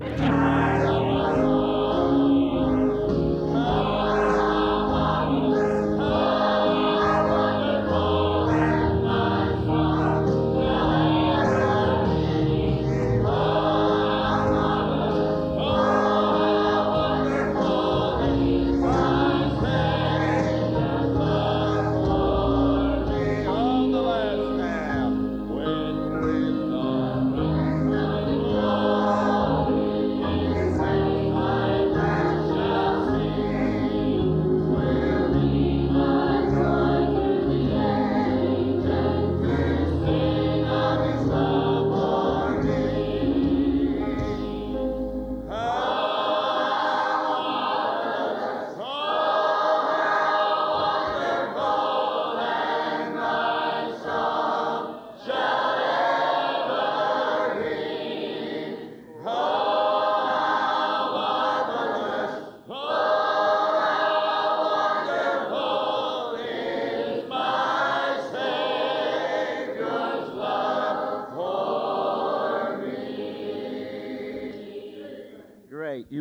Yeah.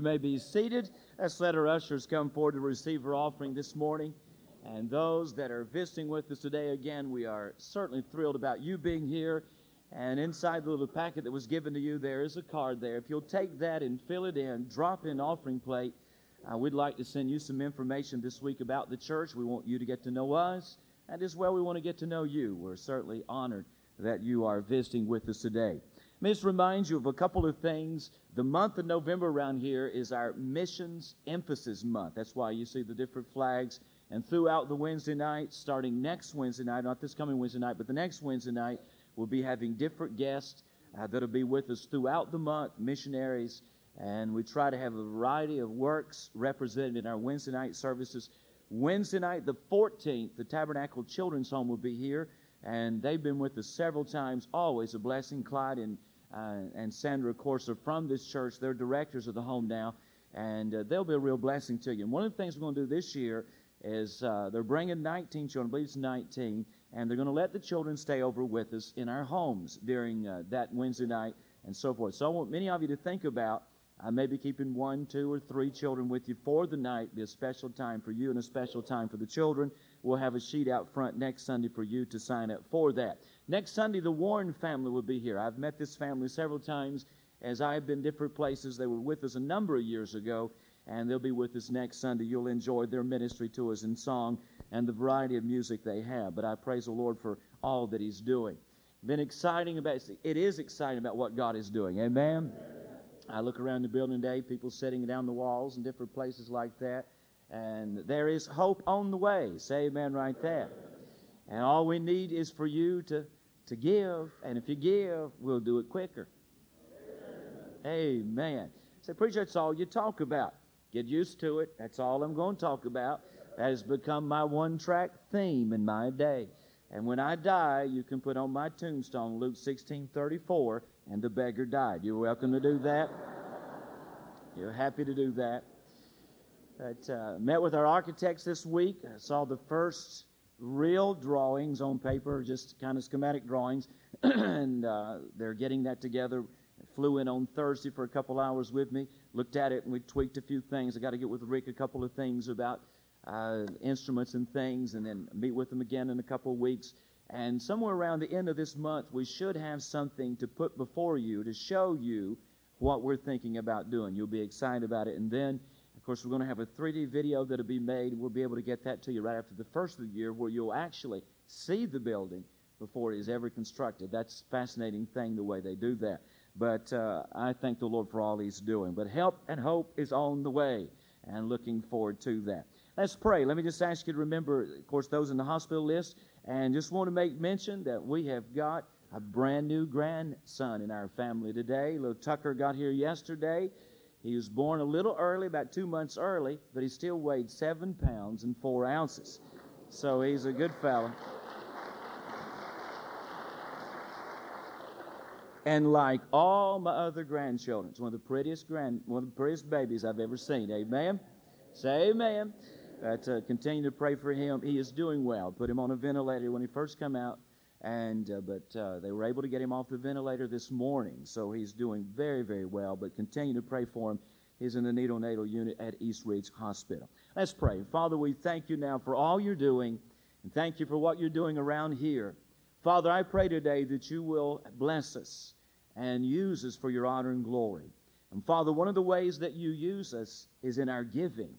May be seated. Let's let our ushers come forward to receive our offering this morning. And those that are visiting with us today, again, we are certainly thrilled about you being here. And inside the little packet that was given to you, there is a card there. If you'll take that and fill it in, drop in offering plate. Uh, we'd like to send you some information this week about the church. We want you to get to know us, and as well, we want to get to know you. We're certainly honored that you are visiting with us today. Let me just remind you of a couple of things. The month of November around here is our missions emphasis month. That's why you see the different flags. And throughout the Wednesday night, starting next Wednesday night, not this coming Wednesday night, but the next Wednesday night, we'll be having different guests uh, that'll be with us throughout the month, missionaries. And we try to have a variety of works represented in our Wednesday night services. Wednesday night, the 14th, the Tabernacle Children's Home will be here. And they've been with us several times, always a blessing. Clyde and and Sandra, of course, are from this church. They're directors of the home now, and uh, they'll be a real blessing to you. And one of the things we're going to do this year is uh, they're bringing 19 children, I believe it's 19, and they're going to let the children stay over with us in our homes during uh, that Wednesday night and so forth. So I want many of you to think about uh, maybe keeping one, two, or three children with you for the night. Be a special time for you and a special time for the children. We'll have a sheet out front next Sunday for you to sign up for that. Next Sunday, the Warren family will be here. I've met this family several times as I've been different places. They were with us a number of years ago, and they'll be with us next Sunday. You'll enjoy their ministry to us in song and the variety of music they have. But I praise the Lord for all that He's doing. Been exciting about it is exciting about what God is doing. Amen. I look around the building today, people sitting down the walls in different places like that, and there is hope on the way. Say amen right there. And all we need is for you to, to give, and if you give, we'll do it quicker. Amen. amen. Say, preacher, that's all you talk about. Get used to it. That's all I'm going to talk about. That has become my one track theme in my day. And when I die, you can put on my tombstone Luke 16 34, and the beggar died. You're welcome to do that. You're happy to do that. But, uh, met with our architects this week. I saw the first real drawings on paper, just kind of schematic drawings, and uh, they're getting that together. Flew in on Thursday for a couple hours with me, looked at it, and we tweaked a few things. I got to get with Rick a couple of things about uh, instruments and things, and then meet with them again in a couple of weeks. And somewhere around the end of this month, we should have something to put before you to show you what we're thinking about doing. You'll be excited about it. And then, of course, we're going to have a 3D video that'll be made. We'll be able to get that to you right after the first of the year where you'll actually see the building before it is ever constructed. That's a fascinating thing, the way they do that. But uh, I thank the Lord for all He's doing. But help and hope is on the way, and looking forward to that. Let's pray. Let me just ask you to remember, of course, those in the hospital list, and just want to make mention that we have got a brand new grandson in our family today. Little Tucker got here yesterday. He was born a little early, about two months early, but he still weighed seven pounds and four ounces. So he's a good fella. And like all my other grandchildren, it's one of the prettiest grand, one of the prettiest babies I've ever seen. Amen. Say amen. But uh, continue to pray for him. He is doing well. Put him on a ventilator when he first come out. And uh, but uh, they were able to get him off the ventilator this morning, so he's doing very, very well. But continue to pray for him. He's in the neonatal unit at East Ridge Hospital. Let's pray. Father, we thank you now for all you're doing, and thank you for what you're doing around here. Father, I pray today that you will bless us and use us for your honor and glory. And Father, one of the ways that you use us is in our giving.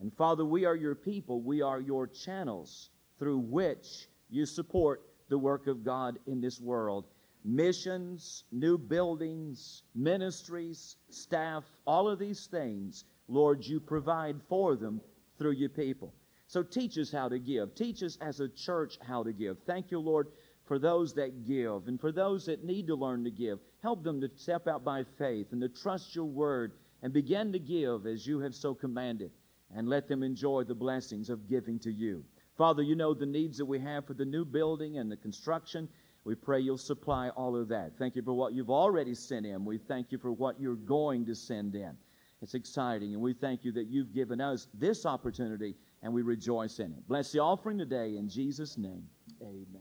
And Father, we are your people. We are your channels through which you support the work of God in this world. Missions, new buildings, ministries, staff, all of these things, Lord, you provide for them through your people. So teach us how to give. Teach us as a church how to give. Thank you, Lord, for those that give and for those that need to learn to give. Help them to step out by faith and to trust your word and begin to give as you have so commanded and let them enjoy the blessings of giving to you. Father, you know the needs that we have for the new building and the construction. We pray you'll supply all of that. Thank you for what you've already sent in. We thank you for what you're going to send in. It's exciting, and we thank you that you've given us this opportunity, and we rejoice in it. Bless the offering today in Jesus' name. Amen.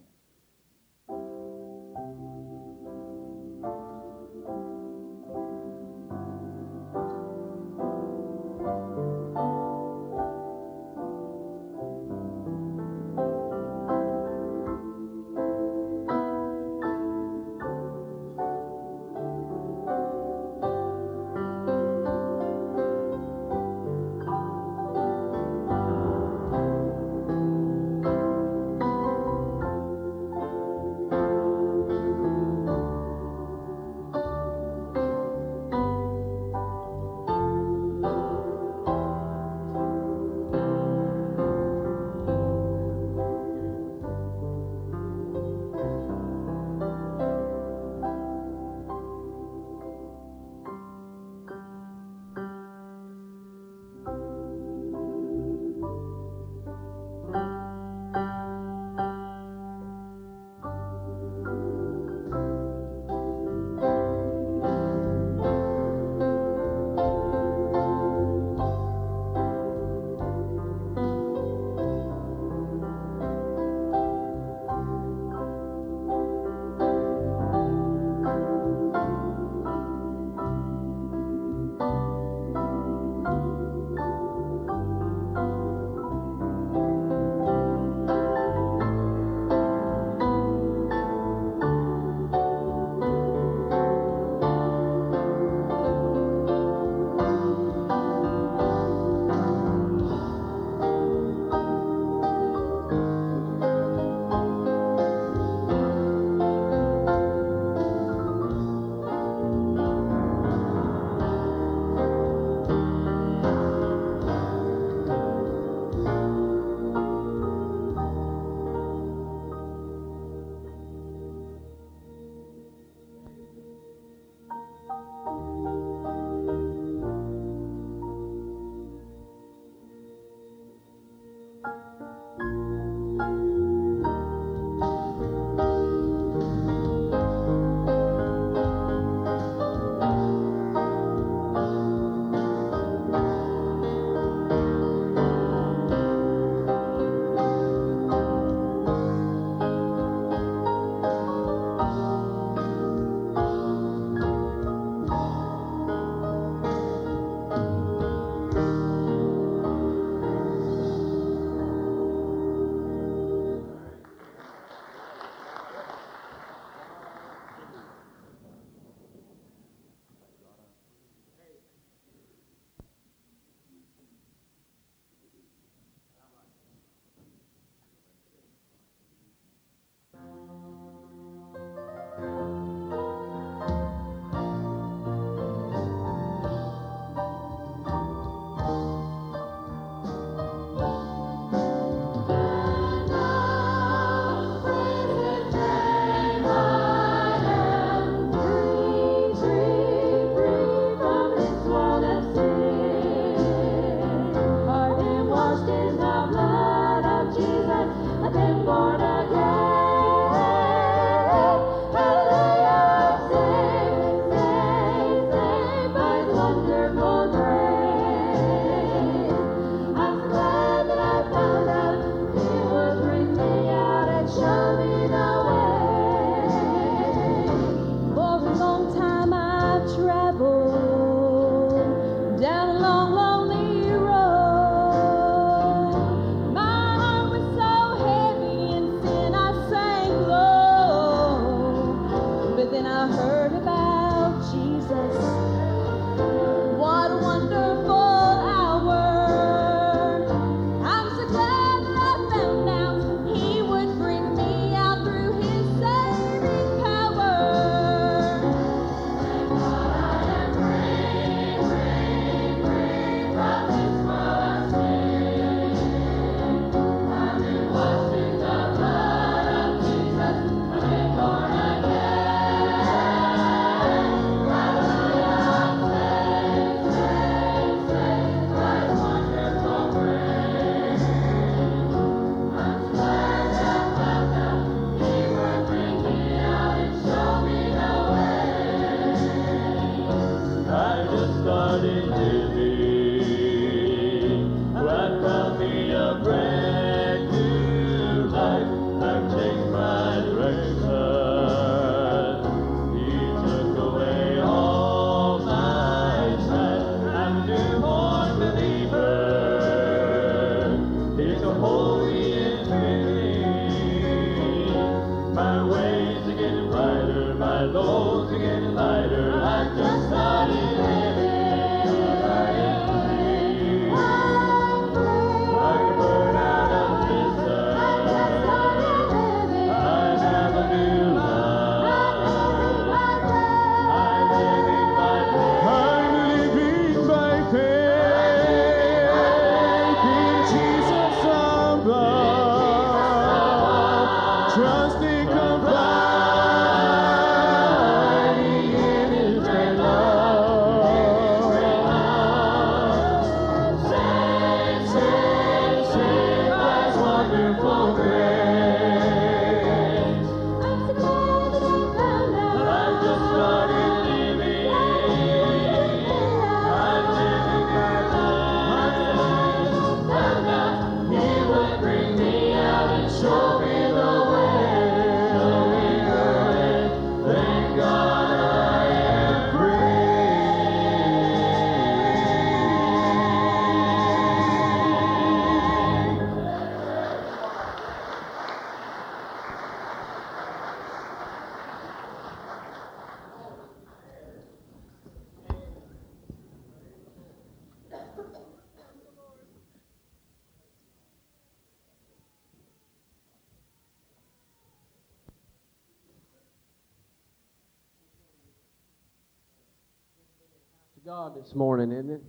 God this morning, isn't it?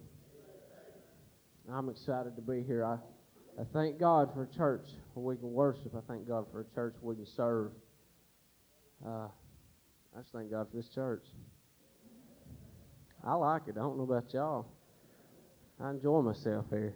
I'm excited to be here. I, I thank God for a church where we can worship. I thank God for a church where we can serve. Uh, I just thank God for this church. I like it. I don't know about y'all. I enjoy myself here.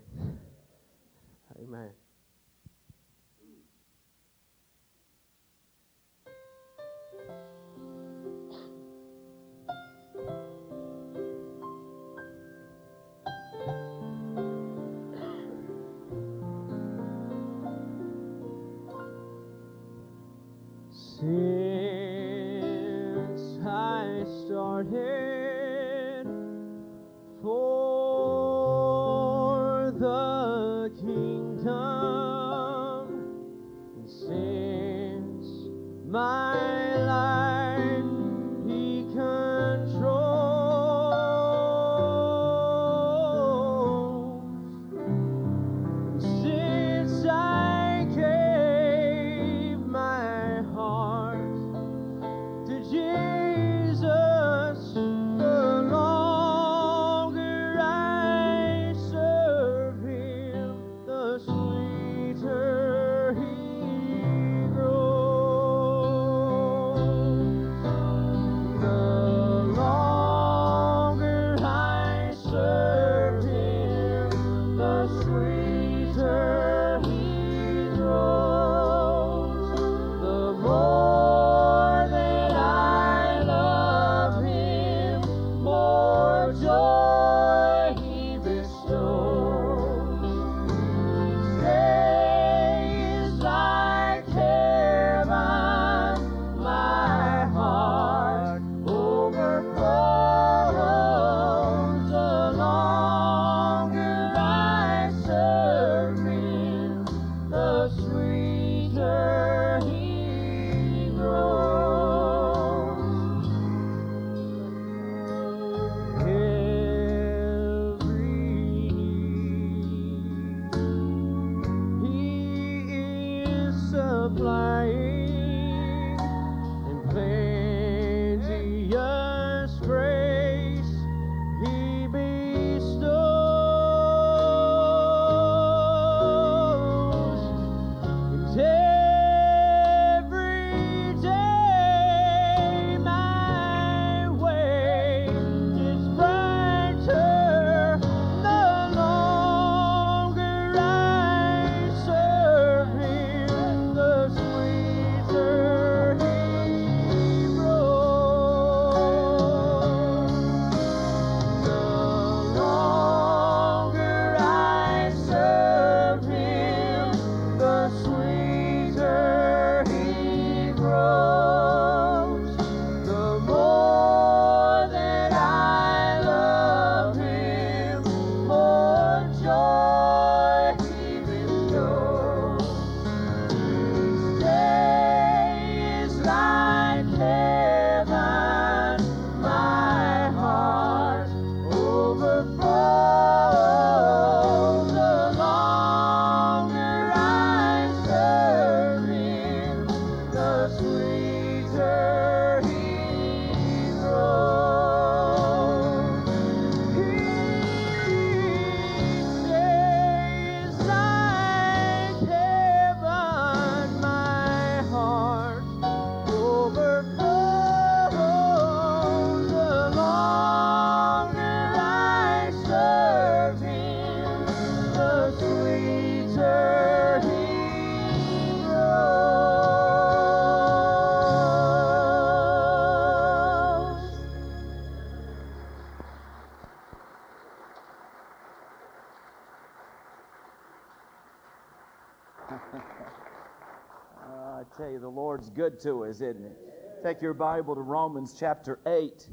Lord's good to us, isn't it? Take your Bible to Romans chapter 8,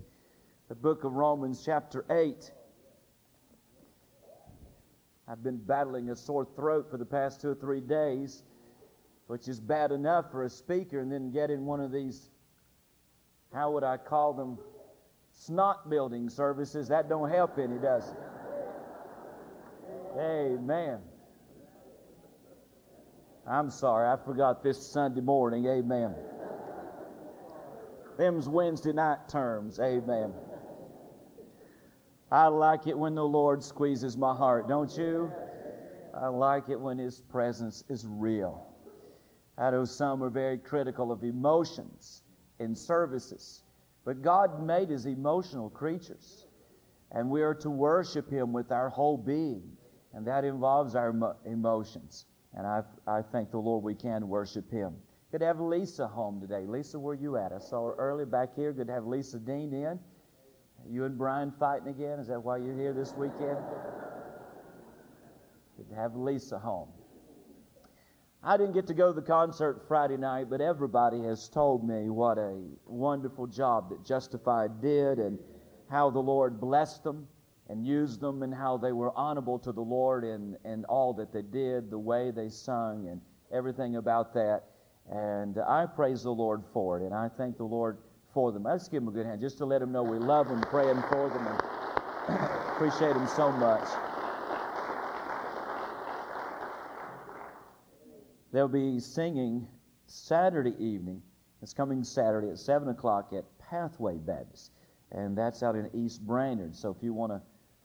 the book of Romans chapter 8. I've been battling a sore throat for the past two or three days, which is bad enough for a speaker, and then get in one of these, how would I call them, snot building services. That don't help any, does it? Amen. I'm sorry, I forgot this Sunday morning. Amen. Them's Wednesday night terms. Amen. I like it when the Lord squeezes my heart, don't you? I like it when His presence is real. I know some are very critical of emotions in services, but God made us emotional creatures, and we are to worship Him with our whole being, and that involves our emotions. And I, I thank the Lord we can worship Him. Good to have Lisa home today. Lisa, where you at? I saw her early back here. Good to have Lisa Dean in. You and Brian fighting again? Is that why you're here this weekend? Good to have Lisa home. I didn't get to go to the concert Friday night, but everybody has told me what a wonderful job that Justified did and how the Lord blessed them and used them and how they were honorable to the Lord and, and all that they did, the way they sung and everything about that. And I praise the Lord for it, and I thank the Lord for them. Let's give them a good hand just to let them know we love them, praying for them, and appreciate them so much. They'll be singing Saturday evening. It's coming Saturday at 7 o'clock at Pathway Baptist, and that's out in East Brainerd. So if you want to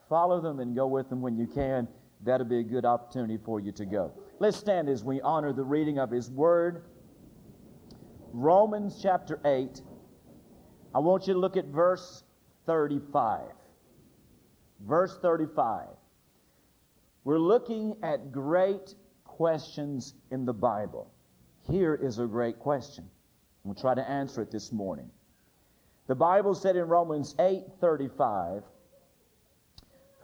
follow them and go with them when you can, that'll be a good opportunity for you to go. Let's stand as we honor the reading of His Word. Romans chapter 8. I want you to look at verse 35. Verse 35. We're looking at great questions in the Bible. Here is a great question. We'll try to answer it this morning. The Bible said in Romans 8:35,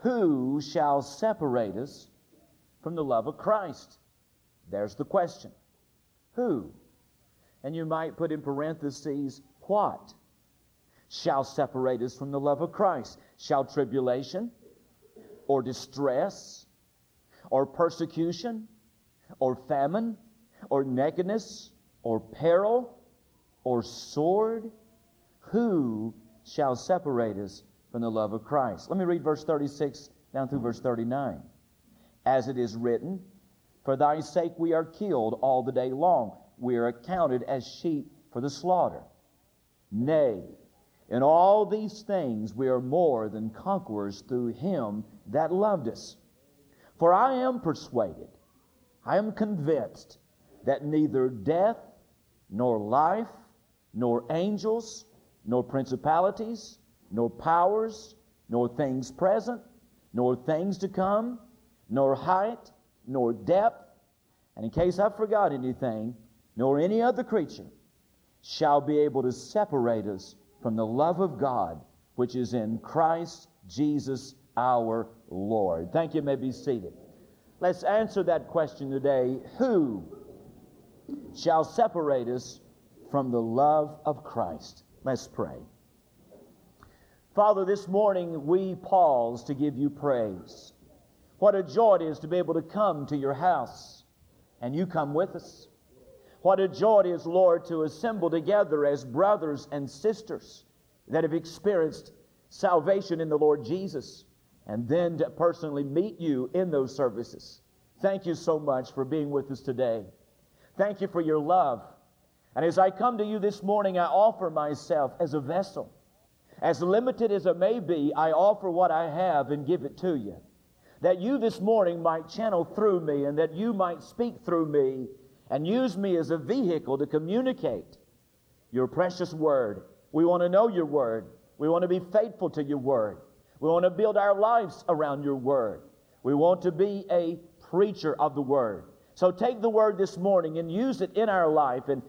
"Who shall separate us from the love of Christ?" There's the question. Who? And you might put in parentheses, what shall separate us from the love of Christ? Shall tribulation or distress or persecution or famine or nakedness or peril or sword? Who shall separate us from the love of Christ? Let me read verse 36 down through verse 39. As it is written, For thy sake we are killed all the day long we are accounted as sheep for the slaughter. Nay, in all these things we are more than conquerors through him that loved us. For I am persuaded, I am convinced that neither death, nor life, nor angels, nor principalities, nor powers, nor things present, nor things to come, nor height, nor depth, and in case I forgot anything, nor any other creature shall be able to separate us from the love of God which is in Christ Jesus our Lord. Thank you. you may be seated. Let's answer that question today. Who shall separate us from the love of Christ? Let's pray. Father, this morning we pause to give you praise. What a joy it is to be able to come to your house and you come with us. What a joy it is, Lord, to assemble together as brothers and sisters that have experienced salvation in the Lord Jesus and then to personally meet you in those services. Thank you so much for being with us today. Thank you for your love. And as I come to you this morning, I offer myself as a vessel. As limited as it may be, I offer what I have and give it to you. That you this morning might channel through me and that you might speak through me and use me as a vehicle to communicate your precious word. We want to know your word. We want to be faithful to your word. We want to build our lives around your word. We want to be a preacher of the word. So take the word this morning and use it in our life. And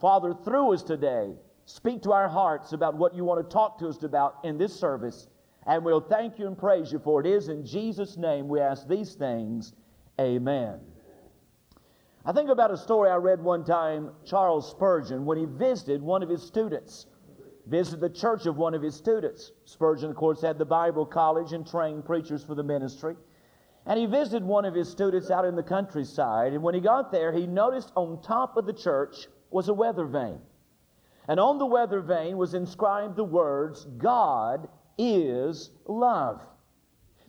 Father, through us today, speak to our hearts about what you want to talk to us about in this service. And we'll thank you and praise you for it is in Jesus' name we ask these things. Amen. I think about a story I read one time, Charles Spurgeon, when he visited one of his students, visited the church of one of his students. Spurgeon, of course, had the Bible college and trained preachers for the ministry. And he visited one of his students out in the countryside. And when he got there, he noticed on top of the church was a weather vane. And on the weather vane was inscribed the words, God is love.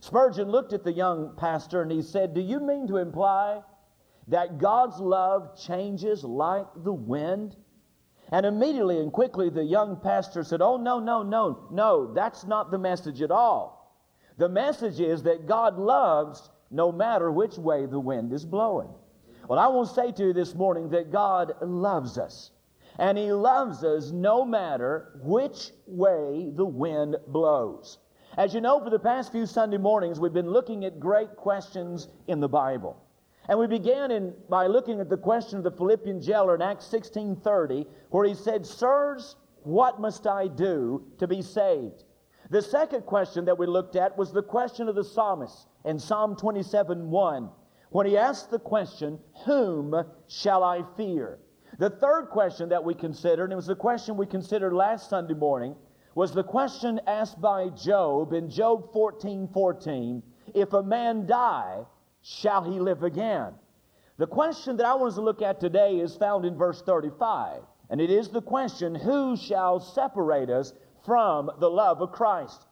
Spurgeon looked at the young pastor and he said, Do you mean to imply that God's love changes like the wind? And immediately and quickly the young pastor said, Oh, no, no, no, no, that's not the message at all. The message is that God loves no matter which way the wind is blowing. Well, I want to say to you this morning that God loves us. And He loves us no matter which way the wind blows. As you know, for the past few Sunday mornings, we've been looking at great questions in the Bible. And we began in, by looking at the question of the Philippian jailer in Acts 16.30, where he said, Sirs, what must I do to be saved? The second question that we looked at was the question of the psalmist in Psalm 27 1, when he asked the question, Whom shall I fear? The third question that we considered, and it was the question we considered last Sunday morning, was the question asked by Job in Job 14 14, If a man die, shall he live again? The question that I want us to look at today is found in verse 35, and it is the question, Who shall separate us from the love of Christ.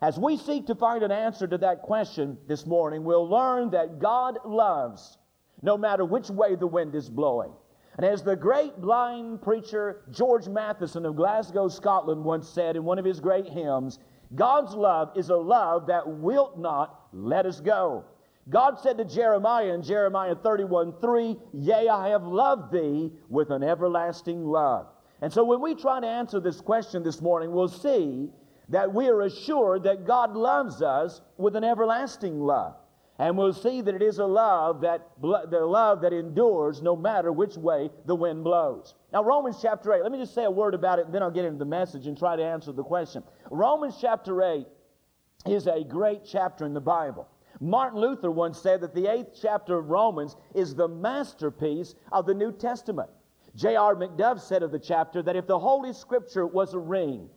As we seek to find an answer to that question this morning, we'll learn that God loves no matter which way the wind is blowing. And as the great blind preacher George Matheson of Glasgow, Scotland once said in one of his great hymns, God's love is a love that wilt not let us go. God said to Jeremiah in Jeremiah 31 3, Yea, I have loved thee with an everlasting love. And so when we try to answer this question this morning, we'll see that we are assured that God loves us with an everlasting love. And we'll see that it is a love that the love that endures no matter which way the wind blows. Now Romans chapter 8, let me just say a word about it and then I'll get into the message and try to answer the question. Romans chapter 8 is a great chapter in the Bible. Martin Luther once said that the eighth chapter of Romans is the masterpiece of the New Testament. J.R. Macduff said of the chapter that if the Holy Scripture was a ring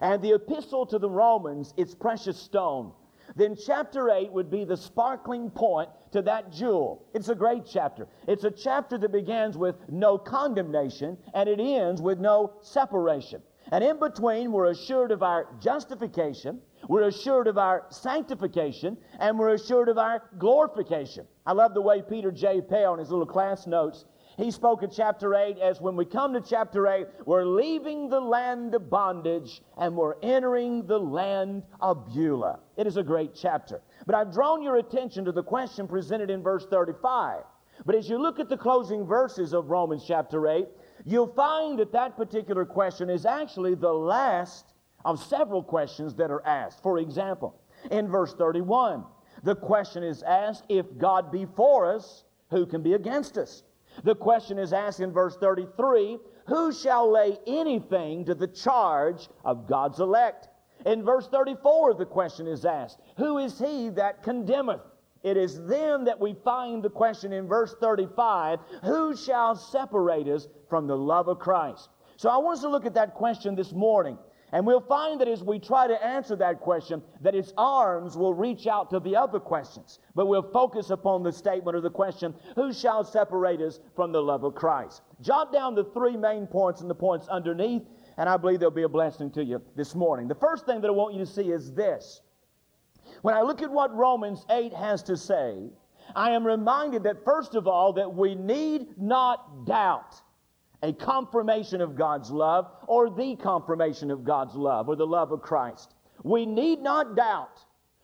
and the epistle to the Romans its precious stone, then chapter 8 would be the sparkling point to that jewel. It's a great chapter. It's a chapter that begins with no condemnation and it ends with no separation. And in between, we're assured of our justification, we're assured of our sanctification, and we're assured of our glorification. I love the way Peter J. Pale in his little class notes he spoke of chapter 8 as when we come to chapter 8, we're leaving the land of bondage and we're entering the land of Beulah. It is a great chapter. But I've drawn your attention to the question presented in verse 35. But as you look at the closing verses of Romans chapter 8, you'll find that that particular question is actually the last of several questions that are asked. For example, in verse 31, the question is asked if God be for us, who can be against us? The question is asked in verse 33 Who shall lay anything to the charge of God's elect? In verse 34, the question is asked Who is he that condemneth? It is then that we find the question in verse 35 Who shall separate us from the love of Christ? So I want us to look at that question this morning. And we'll find that as we try to answer that question, that its arms will reach out to the other questions. But we'll focus upon the statement or the question, who shall separate us from the love of Christ? Jot down the three main points and the points underneath, and I believe they'll be a blessing to you this morning. The first thing that I want you to see is this. When I look at what Romans 8 has to say, I am reminded that first of all, that we need not doubt a confirmation of God's love or the confirmation of God's love or the love of Christ. We need not doubt.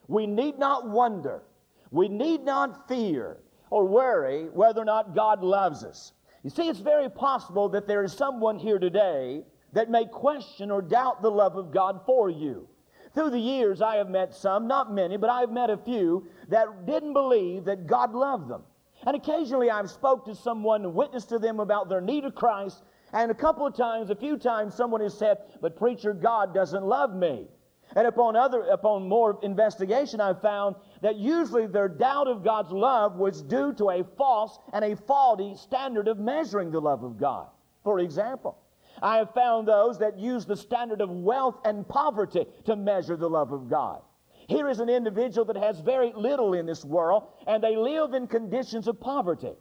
We need not wonder. We need not fear or worry whether or not God loves us. You see, it's very possible that there is someone here today that may question or doubt the love of God for you. Through the years, I have met some, not many, but I've met a few that didn't believe that God loved them. And occasionally I've spoke to someone and witnessed to them about their need of Christ. And a couple of times, a few times, someone has said, but preacher, God doesn't love me. And upon other, upon more investigation, I've found that usually their doubt of God's love was due to a false and a faulty standard of measuring the love of God. For example, I have found those that use the standard of wealth and poverty to measure the love of God. Here is an individual that has very little in this world, and they live in conditions of poverty.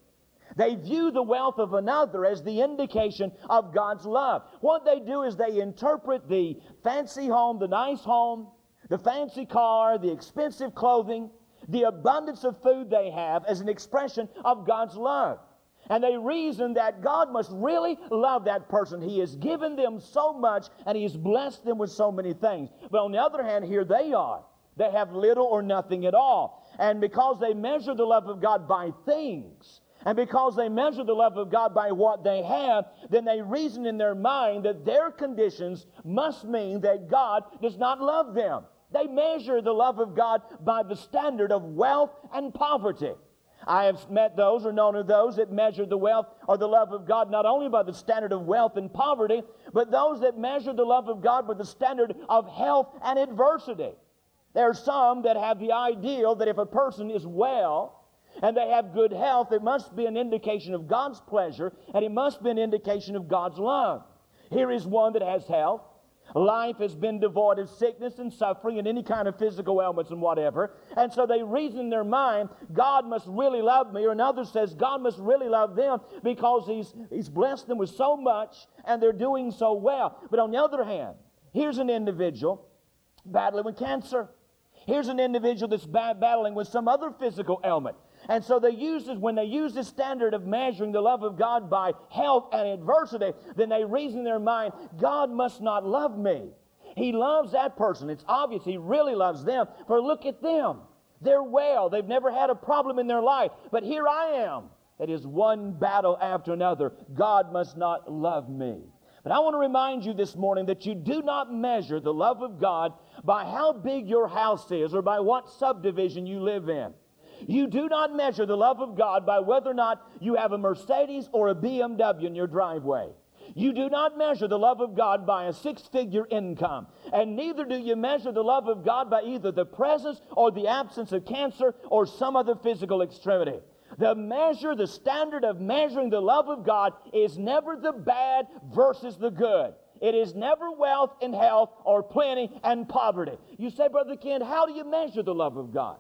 They view the wealth of another as the indication of God's love. What they do is they interpret the fancy home, the nice home, the fancy car, the expensive clothing, the abundance of food they have as an expression of God's love. And they reason that God must really love that person. He has given them so much and He has blessed them with so many things. But on the other hand, here they are. They have little or nothing at all. And because they measure the love of God by things, and because they measure the love of God by what they have, then they reason in their mind that their conditions must mean that God does not love them. They measure the love of God by the standard of wealth and poverty. I have met those or known of those that measure the wealth or the love of God not only by the standard of wealth and poverty, but those that measure the love of God by the standard of health and adversity. There are some that have the ideal that if a person is well, and they have good health, it must be an indication of God's pleasure and it must be an indication of God's love. Here is one that has health. Life has been devoid of sickness and suffering and any kind of physical ailments and whatever. And so they reason in their mind, God must really love me. Or another says, God must really love them because he's, he's blessed them with so much and they're doing so well. But on the other hand, here's an individual battling with cancer. Here's an individual that's battling with some other physical ailment. And so they use this, when they use this standard of measuring the love of God by health and adversity, then they reason in their mind, God must not love me. He loves that person. It's obvious he really loves them. For look at them. They're well. They've never had a problem in their life. But here I am. It is one battle after another. God must not love me. But I want to remind you this morning that you do not measure the love of God by how big your house is or by what subdivision you live in. You do not measure the love of God by whether or not you have a Mercedes or a BMW in your driveway. You do not measure the love of God by a six figure income. And neither do you measure the love of God by either the presence or the absence of cancer or some other physical extremity. The measure, the standard of measuring the love of God is never the bad versus the good. It is never wealth and health or plenty and poverty. You say, Brother Ken, how do you measure the love of God?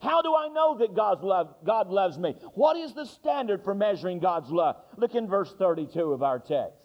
How do I know that God's love, God loves me? What is the standard for measuring God's love? Look in verse 32 of our text.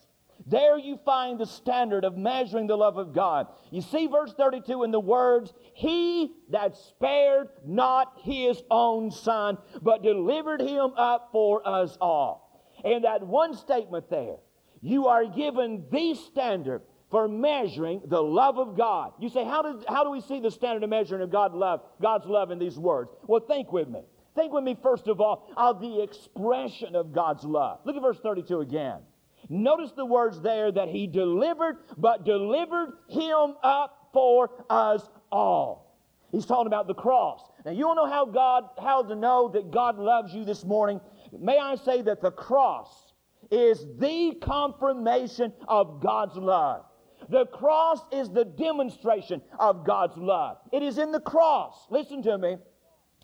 There you find the standard of measuring the love of God. You see verse 32 in the words, He that spared not his own son, but delivered him up for us all. In that one statement there, you are given the standard for measuring the love of God. You say, how, does, how do we see the standard of measuring of God love, God's love in these words? Well, think with me. Think with me, first of all, of the expression of God's love. Look at verse 32 again. Notice the words there that He delivered, but delivered Him up for us all. He's talking about the cross. Now, you don't know how God, how to know that God loves you this morning. May I say that the cross is the confirmation of God's love. The cross is the demonstration of God's love. It is in the cross, listen to me,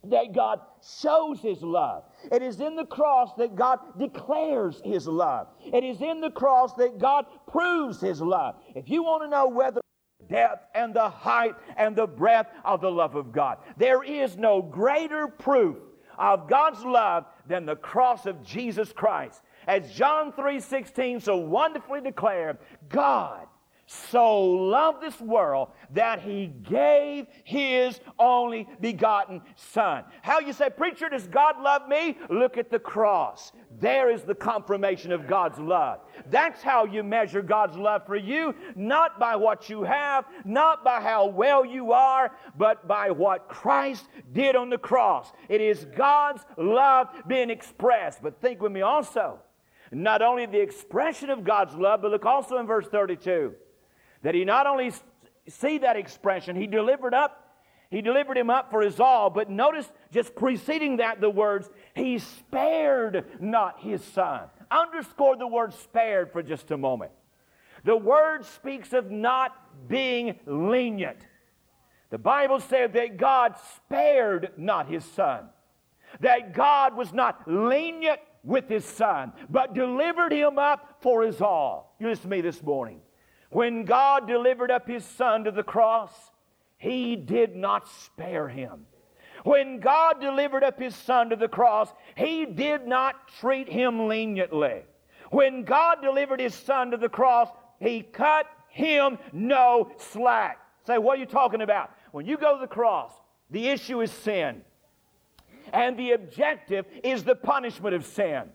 that God shows His love. It is in the cross that God declares His love. It is in the cross that God proves His love. If you want to know whether depth and the height and the breadth of the love of God, there is no greater proof of God's love than the cross of Jesus Christ. As John 3:16 so wonderfully declared, God so loved this world that he gave his only begotten son. How you say, preacher, does God love me? Look at the cross. There is the confirmation of God's love. That's how you measure God's love for you, not by what you have, not by how well you are, but by what Christ did on the cross. It is God's love being expressed. But think with me also, not only the expression of God's love, but look also in verse 32 that he not only see that expression, he delivered up he delivered him up for his all. But notice just preceding that the words, He spared not his son. Underscore the word spared for just a moment. The word speaks of not being lenient. The Bible said that God spared not his son, that God was not lenient with his son, but delivered him up for his all. You listen to me this morning. When God delivered up his son to the cross, he did not spare him. When God delivered up his son to the cross, he did not treat him leniently. When God delivered his son to the cross, he cut him no slack. Say, what are you talking about? When you go to the cross, the issue is sin. And the objective is the punishment of sin.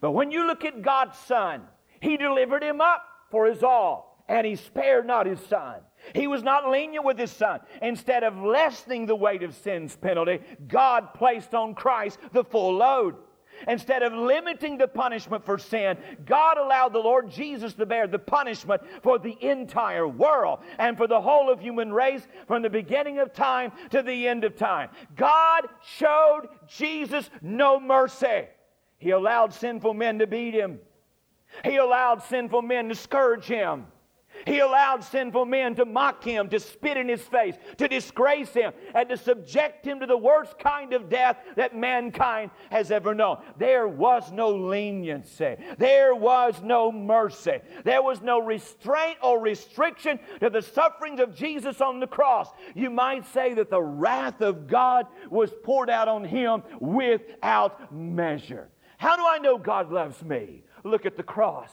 But when you look at God's Son, He delivered Him up for His all, and He spared not His Son. He was not lenient with His Son. Instead of lessening the weight of sin's penalty, God placed on Christ the full load. Instead of limiting the punishment for sin, God allowed the Lord Jesus to bear the punishment for the entire world and for the whole of human race from the beginning of time to the end of time. God showed Jesus no mercy. He allowed sinful men to beat him. He allowed sinful men to scourge him. He allowed sinful men to mock him, to spit in his face, to disgrace him, and to subject him to the worst kind of death that mankind has ever known. There was no leniency. There was no mercy. There was no restraint or restriction to the sufferings of Jesus on the cross. You might say that the wrath of God was poured out on him without measure. How do I know God loves me? Look at the cross.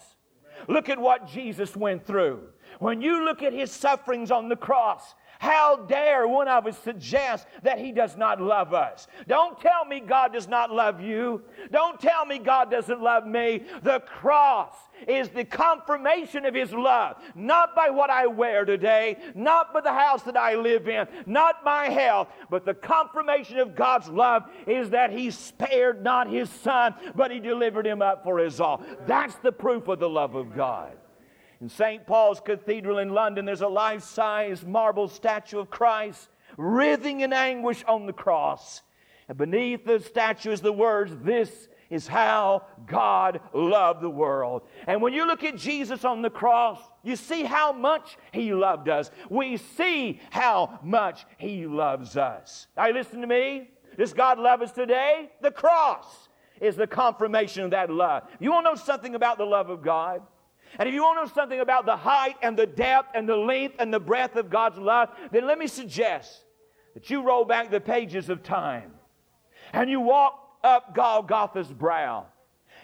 Look at what Jesus went through. When you look at his sufferings on the cross, how dare one of us suggest that He does not love us? Don't tell me God does not love you. Don't tell me God doesn't love me. The cross is the confirmation of His love, not by what I wear today, not by the house that I live in, not my health, but the confirmation of God's love is that He spared not His Son, but He delivered Him up for us all. That's the proof of the love of God. In St. Paul's Cathedral in London, there's a life size marble statue of Christ writhing in anguish on the cross. And beneath the statue is the words, This is how God loved the world. And when you look at Jesus on the cross, you see how much He loved us. We see how much He loves us. Now, listen to me. Does God love us today? The cross is the confirmation of that love. You want to know something about the love of God? And if you want to know something about the height and the depth and the length and the breadth of God's love, then let me suggest that you roll back the pages of time and you walk up Golgotha's brow.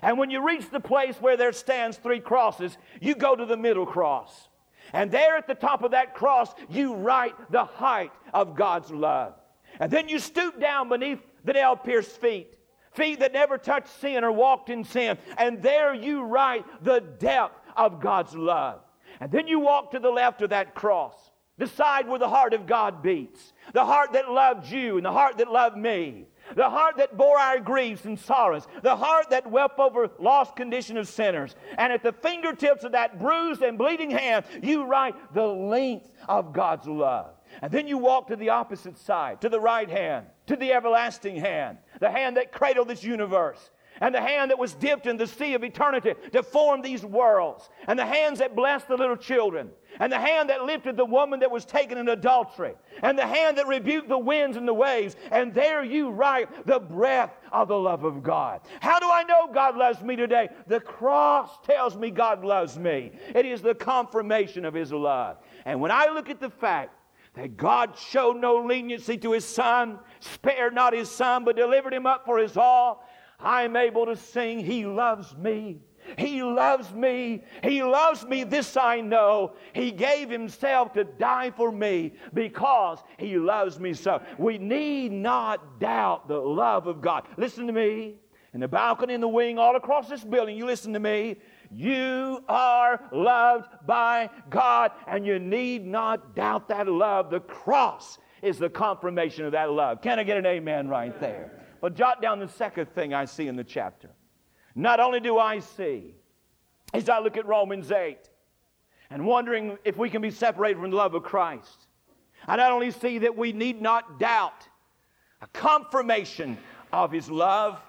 And when you reach the place where there stands three crosses, you go to the middle cross. And there at the top of that cross, you write the height of God's love. And then you stoop down beneath the nail pierced feet, feet that never touched sin or walked in sin. And there you write the depth of God's love. And then you walk to the left of that cross, the side where the heart of God beats, the heart that loved you and the heart that loved me, the heart that bore our griefs and sorrows, the heart that wept over lost condition of sinners. And at the fingertips of that bruised and bleeding hand, you write the length of God's love. And then you walk to the opposite side, to the right hand, to the everlasting hand, the hand that cradled this universe and the hand that was dipped in the sea of eternity to form these worlds, and the hands that blessed the little children, and the hand that lifted the woman that was taken in adultery, and the hand that rebuked the winds and the waves. And there you write the breath of the love of God. How do I know God loves me today? The cross tells me God loves me. It is the confirmation of His love. And when I look at the fact that God showed no leniency to His Son, spared not His Son, but delivered Him up for His all, I'm able to sing, He loves me. He loves me. He loves me. This I know. He gave Himself to die for me because He loves me so. We need not doubt the love of God. Listen to me. In the balcony, in the wing, all across this building, you listen to me. You are loved by God, and you need not doubt that love. The cross is the confirmation of that love. Can I get an amen right there? Well, jot down the second thing I see in the chapter. Not only do I see, as I look at Romans 8 and wondering if we can be separated from the love of Christ, I not only see that we need not doubt a confirmation of His love,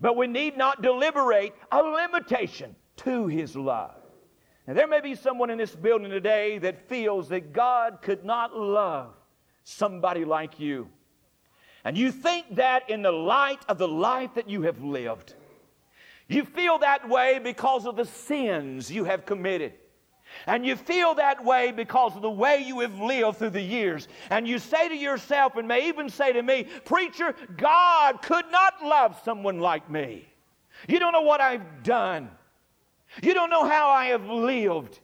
but we need not deliberate a limitation to His love. Now, there may be someone in this building today that feels that God could not love somebody like you. And you think that in the light of the life that you have lived. You feel that way because of the sins you have committed. And you feel that way because of the way you have lived through the years. And you say to yourself, and may even say to me, Preacher, God could not love someone like me. You don't know what I've done. You don't know how I have lived.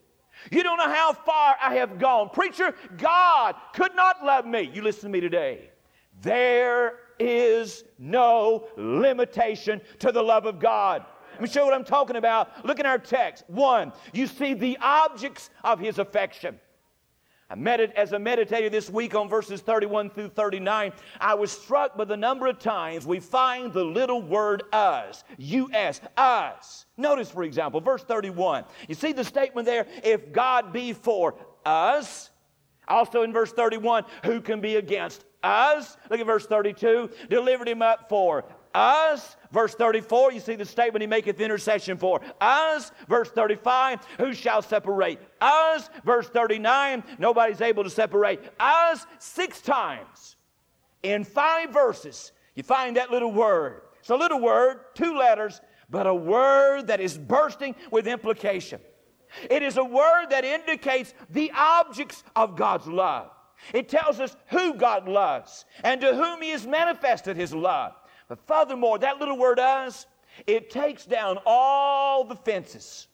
You don't know how far I have gone. Preacher, God could not love me. You listen to me today. There is no limitation to the love of God. Let me show you what I'm talking about. Look in our text. One, you see the objects of his affection. I medit- as I meditated this week on verses 31 through 39, I was struck by the number of times we find the little word us, us, us. Notice, for example, verse 31. You see the statement there, if God be for us. Also in verse 31, who can be against us? Look at verse 32, delivered him up for us. Verse 34, you see the statement he maketh intercession for us. Verse 35, who shall separate us? Verse 39, nobody's able to separate us. Six times in five verses, you find that little word. It's a little word, two letters, but a word that is bursting with implication. It is a word that indicates the objects of God's love. It tells us who God loves and to whom He has manifested His love. But furthermore, that little word us, it takes down all the fences,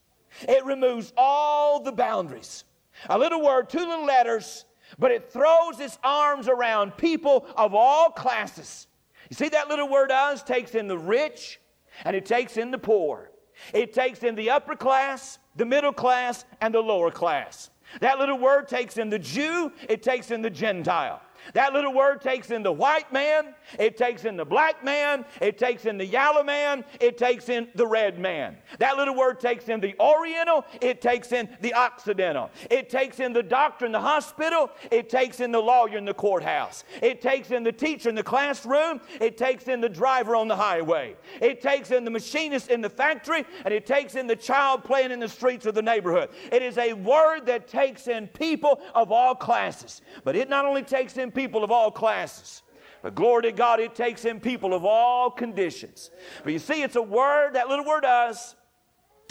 it removes all the boundaries. A little word, two little letters, but it throws its arms around people of all classes. You see, that little word us takes in the rich and it takes in the poor. It takes in the upper class, the middle class, and the lower class. That little word takes in the Jew, it takes in the Gentile. That little word takes in the white man, it takes in the black man, it takes in the yellow man, it takes in the red man. That little word takes in the oriental, it takes in the occidental. It takes in the doctor in the hospital, it takes in the lawyer in the courthouse. It takes in the teacher in the classroom, it takes in the driver on the highway. It takes in the machinist in the factory, and it takes in the child playing in the streets of the neighborhood. It is a word that takes in people of all classes. But it not only takes in people of all classes. But glory to God, it takes in people of all conditions. But you see, it's a word, that little word us,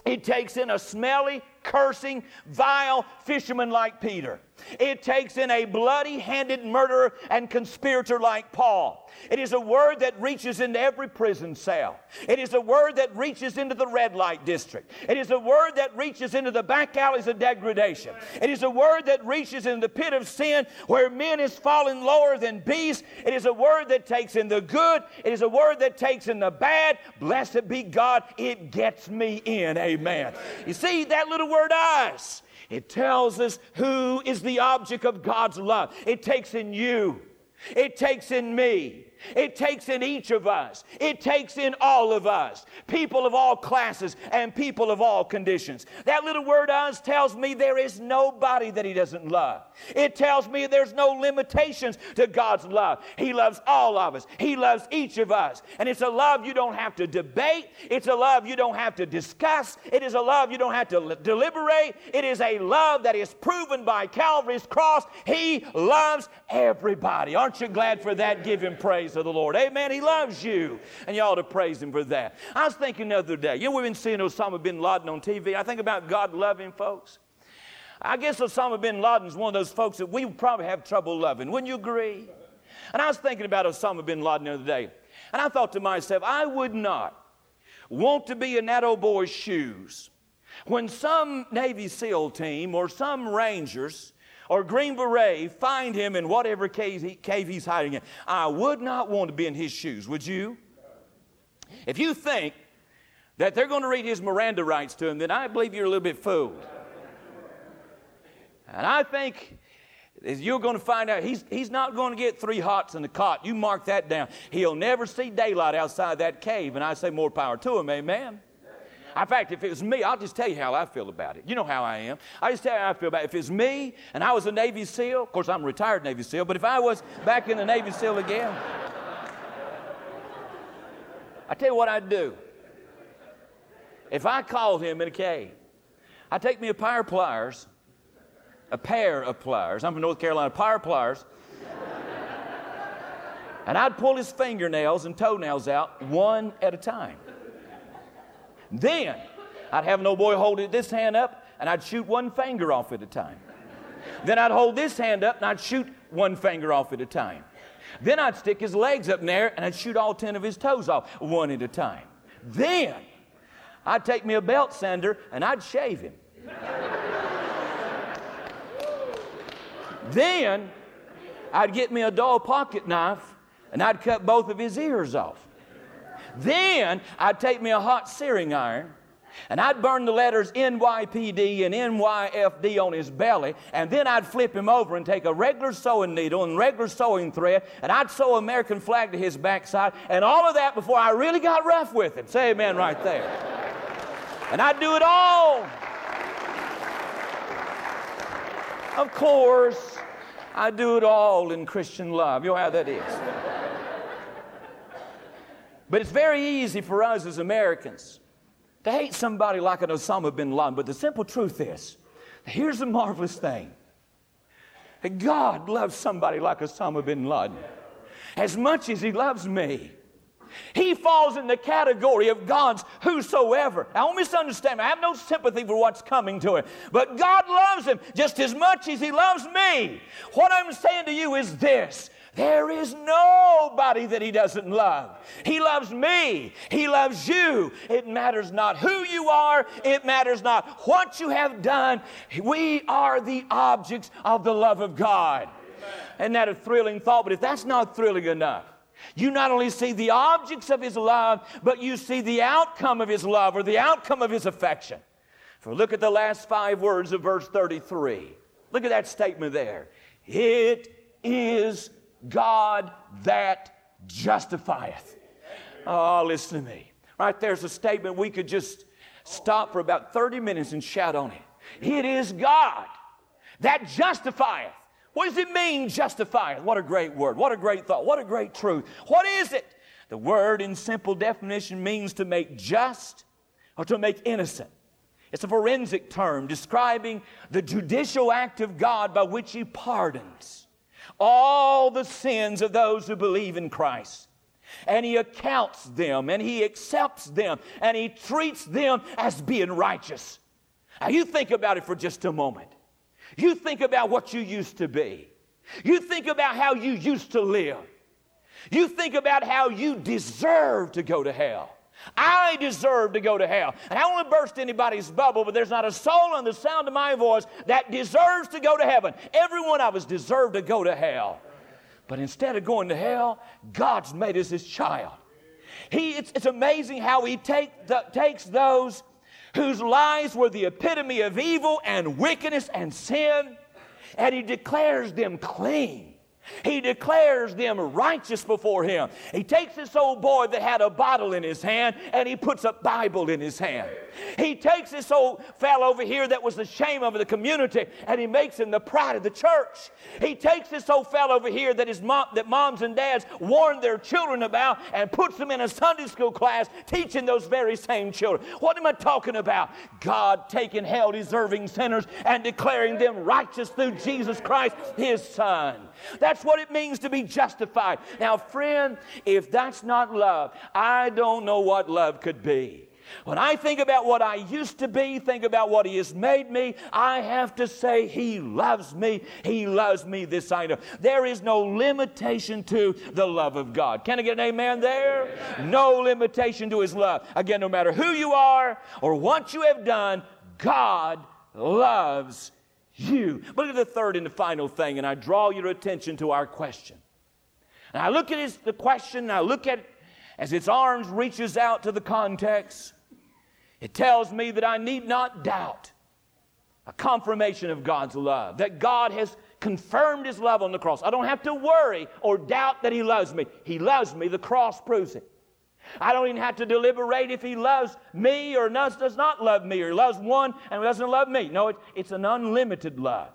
it takes in a smelly, cursing, vile fisherman like Peter. It takes in a bloody handed murderer and conspirator like Paul. It is a word that reaches into every prison cell. It is a word that reaches into the red light district. It is a word that reaches into the back alleys of degradation. It is a word that reaches in the pit of sin where men is fallen lower than beasts. It is a word that takes in the good. It is a word that takes in the bad. Blessed be God, it gets me in. Amen. You see, that little word us it tells us who is the object of God's love. It takes in you, it takes in me. It takes in each of us. It takes in all of us. People of all classes and people of all conditions. That little word us tells me there is nobody that He doesn't love. It tells me there's no limitations to God's love. He loves all of us. He loves each of us. And it's a love you don't have to debate. It's a love you don't have to discuss. It is a love you don't have to deliberate. It is a love that is proven by Calvary's cross. He loves everybody. Aren't you glad for that? Give Him praise praise of the Lord. Amen. He loves you. And you ought to praise Him for that. I was thinking the other day, you know, we've been seeing Osama bin Laden on TV. I think about God loving folks. I guess Osama bin Laden is one of those folks that we probably have trouble loving. Wouldn't you agree? And I was thinking about Osama bin Laden the other day. And I thought to myself, I would not want to be in that old boy's shoes when some Navy SEAL team or some Rangers or Green Beret find him in whatever cave, he, cave he's hiding in. I would not want to be in his shoes, would you? If you think that they're going to read his Miranda rights to him, then I believe you're a little bit fooled. And I think you're going to find out he's, he's not going to get three hots in the cot. You mark that down. He'll never see daylight outside that cave. And I say more power to him, amen. In fact, if it was me, I'll just tell you how I feel about it. You know how I am. I just tell you how I feel about it. If it's me and I was a Navy SEAL, of course, I'm a retired Navy SEAL, but if I was back in the Navy SEAL again, I tell you what I'd do. If I called him in a cave, I'd take me a pair of pliers, a pair of pliers. I'm from North Carolina, pair of pliers. And I'd pull his fingernails and toenails out one at a time. Then I'd have no boy hold this hand up and I'd shoot one finger off at a time. Then I'd hold this hand up and I'd shoot one finger off at a time. Then I'd stick his legs up in there and I'd shoot all 10 of his toes off one at a time. Then I'd take me a belt sander and I'd shave him. then I'd get me a dull pocket knife and I'd cut both of his ears off. Then I'd take me a hot searing iron and I'd burn the letters NYPD and NYFD on his belly, and then I'd flip him over and take a regular sewing needle and regular sewing thread, and I'd sew American flag to his backside, and all of that before I really got rough with him. Say amen right there. And I'd do it all. Of course, I do it all in Christian love. You know how that is. But it's very easy for us as Americans to hate somebody like an Osama bin Laden. But the simple truth is here's the marvelous thing God loves somebody like Osama bin Laden as much as He loves me. He falls in the category of God's whosoever. Now, don't misunderstand me. I have no sympathy for what's coming to him. But God loves him just as much as he loves me. What I'm saying to you is this there is nobody that He doesn't love. He loves me. He loves you. It matters not who you are, it matters not what you have done. We are the objects of the love of God. Isn't that a thrilling thought? But if that's not thrilling enough, you not only see the objects of His love, but you see the outcome of His love or the outcome of His affection. For look at the last five words of verse 33. Look at that statement there. It is God that justifieth. Oh, listen to me. Right there's a statement we could just stop for about 30 minutes and shout on it. It is God that justifieth. What does it mean, justifieth? What a great word. What a great thought. What a great truth. What is it? The word, in simple definition, means to make just or to make innocent. It's a forensic term describing the judicial act of God by which He pardons all the sins of those who believe in Christ. And he accounts them and he accepts them and he treats them as being righteous. Now, you think about it for just a moment. You think about what you used to be. You think about how you used to live. You think about how you deserve to go to hell. I deserve to go to hell. And I don't want to burst anybody's bubble, but there's not a soul on the sound of my voice that deserves to go to heaven. Every one of us deserve to go to hell. But instead of going to hell, God's made us his child. He, it's, it's amazing how he take the, takes those whose lives were the epitome of evil and wickedness and sin, and he declares them clean. He declares them righteous before him. He takes this old boy that had a bottle in his hand and he puts a Bible in his hand. He takes this old fellow over here that was the shame of the community and he makes him the pride of the church. He takes this old fellow over here that his mom, that moms and dads warned their children about and puts them in a Sunday school class teaching those very same children. What am I talking about? God taking hell deserving sinners and declaring them righteous through Jesus Christ, his son. That's what it means to be justified. Now, friend, if that's not love, I don't know what love could be. When I think about what I used to be, think about what He has made me, I have to say, He loves me. He loves me, this I know. There is no limitation to the love of God. Can I get an amen there? No limitation to His love. Again, no matter who you are or what you have done, God loves you. But look at the third and the final thing, and I draw your attention to our question. And I look at his, the question, and I look at it as its arms reaches out to the context. It tells me that I need not doubt a confirmation of God's love, that God has confirmed his love on the cross. I don't have to worry or doubt that he loves me. He loves me. The cross proves it. I don't even have to deliberate if he loves me or does not love me, or he loves one and doesn't love me. No, it, it's an unlimited love.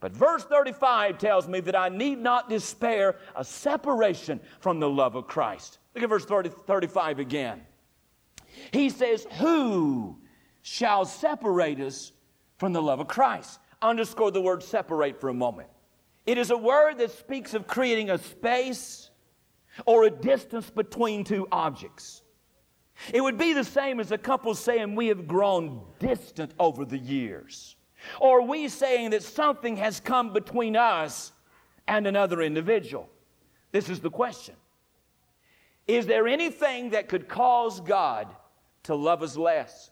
But verse 35 tells me that I need not despair a separation from the love of Christ. Look at verse 30, 35 again. He says, Who shall separate us from the love of Christ? Underscore the word separate for a moment. It is a word that speaks of creating a space or a distance between two objects. It would be the same as a couple saying we have grown distant over the years, or we saying that something has come between us and another individual. This is the question Is there anything that could cause God to love us less?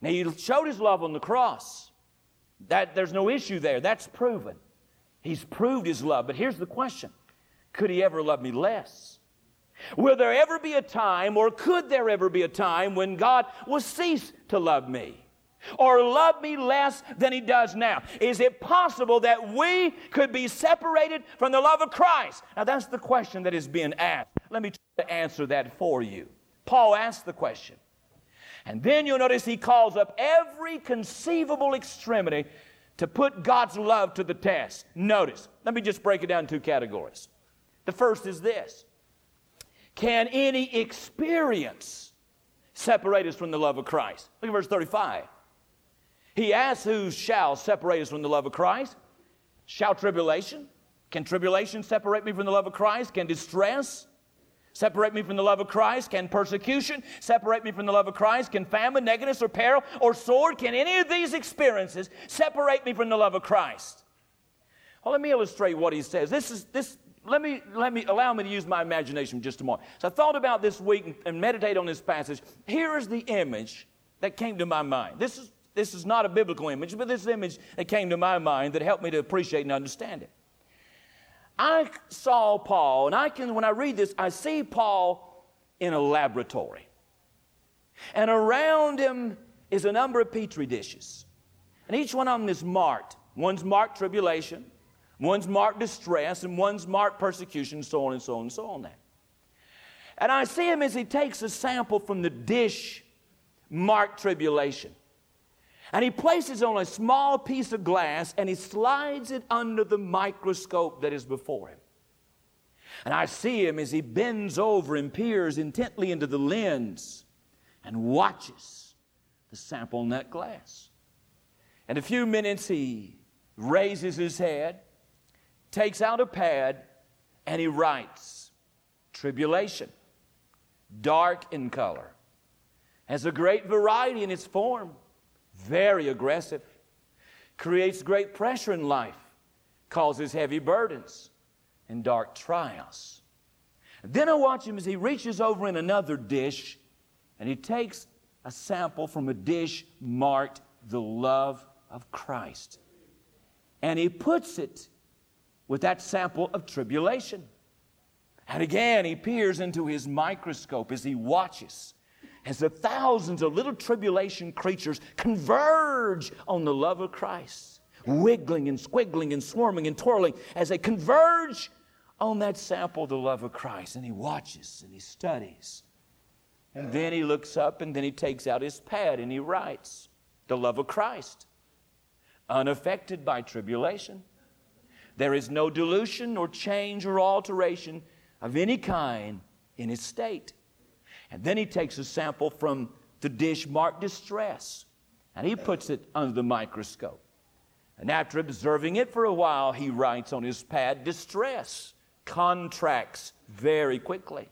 Now, He showed His love on the cross. That, there's no issue there. That's proven. He's proved His love. But here's the question Could He ever love me less? Will there ever be a time, or could there ever be a time, when God will cease to love me? Or love me less than he does now? Is it possible that we could be separated from the love of Christ? Now, that's the question that is being asked. Let me try to answer that for you. Paul asked the question. And then you'll notice he calls up every conceivable extremity to put God's love to the test. Notice, let me just break it down in two categories. The first is this Can any experience separate us from the love of Christ? Look at verse 35. He asks, Who shall separate us from the love of Christ? Shall tribulation? Can tribulation separate me from the love of Christ? Can distress separate me from the love of Christ? Can persecution separate me from the love of Christ? Can famine, nakedness, or peril, or sword? Can any of these experiences separate me from the love of Christ? Well, let me illustrate what he says. This is this. Let me let me allow me to use my imagination just a moment. So I thought about this week and, and meditate on this passage. Here is the image that came to my mind. This is this is not a biblical image, but this image that came to my mind that helped me to appreciate and understand it. I saw Paul, and I can, when I read this, I see Paul in a laboratory. And around him is a number of petri dishes. And each one of them is marked. One's marked tribulation, one's marked distress, and one's marked persecution, so on and so on and so on. That. And I see him as he takes a sample from the dish marked tribulation. And he places on a small piece of glass and he slides it under the microscope that is before him. And I see him as he bends over and peers intently into the lens and watches the sample in that glass. In a few minutes, he raises his head, takes out a pad, and he writes Tribulation, dark in color, has a great variety in its form very aggressive, creates great pressure in life, causes heavy burdens and dark trials. Then I watch him as he reaches over in another dish and he takes a sample from a dish marked the love of Christ. And he puts it with that sample of tribulation. And again, he peers into his microscope as he watches as the thousands of little tribulation creatures converge on the love of Christ, wiggling and squiggling and swarming and twirling as they converge on that sample, of the love of Christ. And he watches and he studies. And then he looks up and then he takes out his pad and he writes, The love of Christ, unaffected by tribulation. There is no dilution or change or alteration of any kind in its state. And then he takes a sample from the dish marked distress and he puts it under the microscope. And after observing it for a while, he writes on his pad distress, contracts very quickly,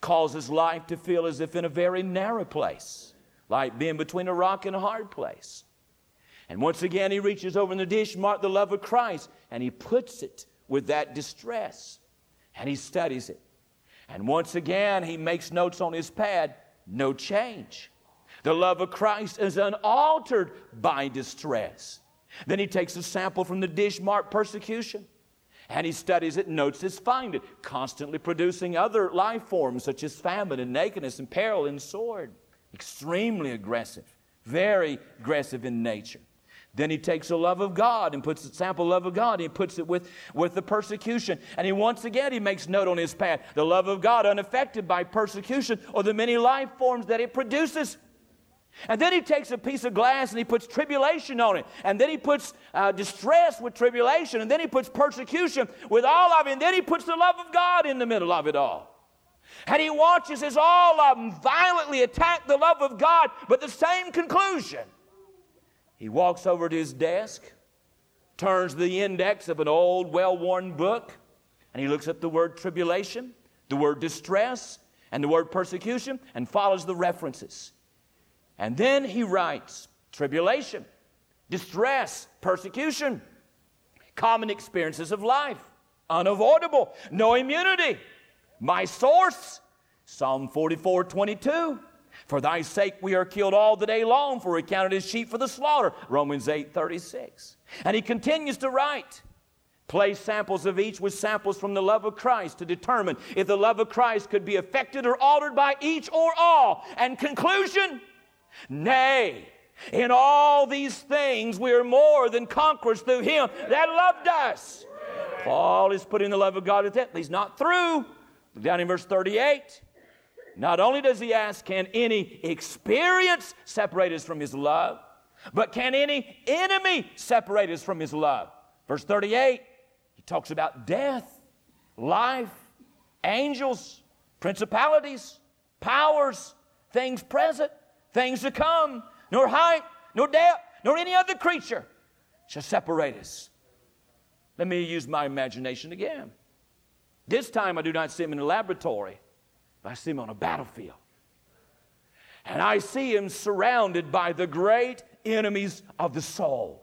causes life to feel as if in a very narrow place, like being between a rock and a hard place. And once again, he reaches over in the dish marked the love of Christ and he puts it with that distress and he studies it. And once again, he makes notes on his pad no change. The love of Christ is unaltered by distress. Then he takes a sample from the dish marked persecution and he studies it, notes his finding, constantly producing other life forms such as famine and nakedness and peril and sword. Extremely aggressive, very aggressive in nature. Then he takes the love of God and puts the sample love of God. And he puts it with, with the persecution. And he once again he makes note on his pad. The love of God unaffected by persecution or the many life forms that it produces. And then he takes a piece of glass and he puts tribulation on it. And then he puts uh, distress with tribulation. And then he puts persecution with all of it. And then he puts the love of God in the middle of it all. And he watches as all of them violently attack the love of God, but the same conclusion. He walks over to his desk, turns the index of an old, well worn book, and he looks up the word tribulation, the word distress and the word persecution and follows the references. And then he writes tribulation, distress, persecution, common experiences of life, unavoidable, no immunity. My source, Psalm 44 22. For thy sake we are killed all the day long, for we counted as sheep for the slaughter. Romans 8 36. And he continues to write. Place samples of each with samples from the love of Christ to determine if the love of Christ could be affected or altered by each or all. And conclusion, nay, in all these things we are more than conquerors through him that loved us. Paul is putting the love of God at that. He's not through. Look Down in verse 38. Not only does he ask, can any experience separate us from his love, but can any enemy separate us from his love? Verse 38, he talks about death, life, angels, principalities, powers, things present, things to come, nor height, nor depth, nor any other creature shall separate us. Let me use my imagination again. This time I do not see him in a laboratory. I see him on a battlefield. And I see him surrounded by the great enemies of the soul.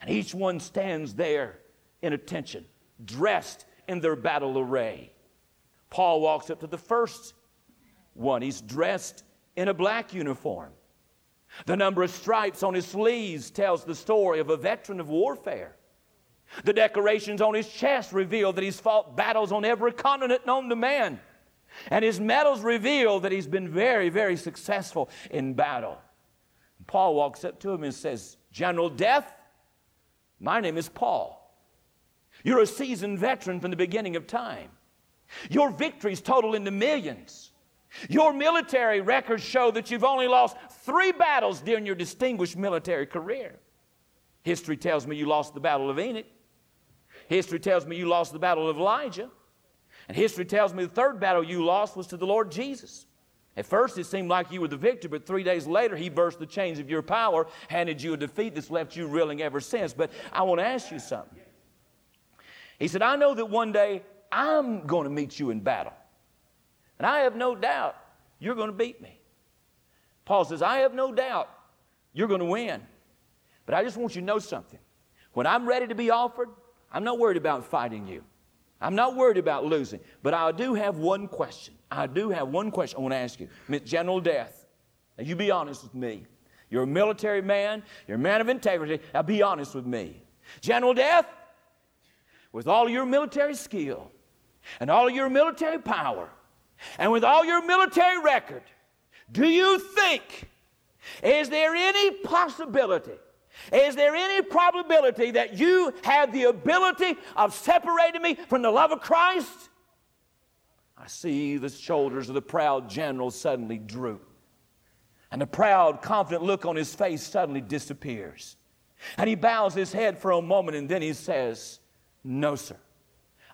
And each one stands there in attention, dressed in their battle array. Paul walks up to the first one. He's dressed in a black uniform. The number of stripes on his sleeves tells the story of a veteran of warfare. The decorations on his chest reveal that he's fought battles on every continent known to man. And his medals reveal that he's been very, very successful in battle. Paul walks up to him and says, General Death, my name is Paul. You're a seasoned veteran from the beginning of time. Your victories total into millions. Your military records show that you've only lost three battles during your distinguished military career. History tells me you lost the Battle of Enoch. History tells me you lost the Battle of Elijah. And history tells me the third battle you lost was to the Lord Jesus. At first, it seemed like you were the victor, but three days later, he burst the chains of your power, handed you a defeat that's left you reeling ever since. But I want to ask you something. He said, I know that one day I'm going to meet you in battle. And I have no doubt you're going to beat me. Paul says, I have no doubt you're going to win. But I just want you to know something. When I'm ready to be offered, I'm not worried about fighting you. I'm not worried about losing, but I do have one question. I do have one question I want to ask you. General Death, now you be honest with me. You're a military man, you're a man of integrity. Now be honest with me. General Death, with all your military skill and all your military power and with all your military record, do you think, is there any possibility is there any probability that you have the ability of separating me from the love of Christ? I see the shoulders of the proud general suddenly droop. And the proud, confident look on his face suddenly disappears. And he bows his head for a moment and then he says, No, sir,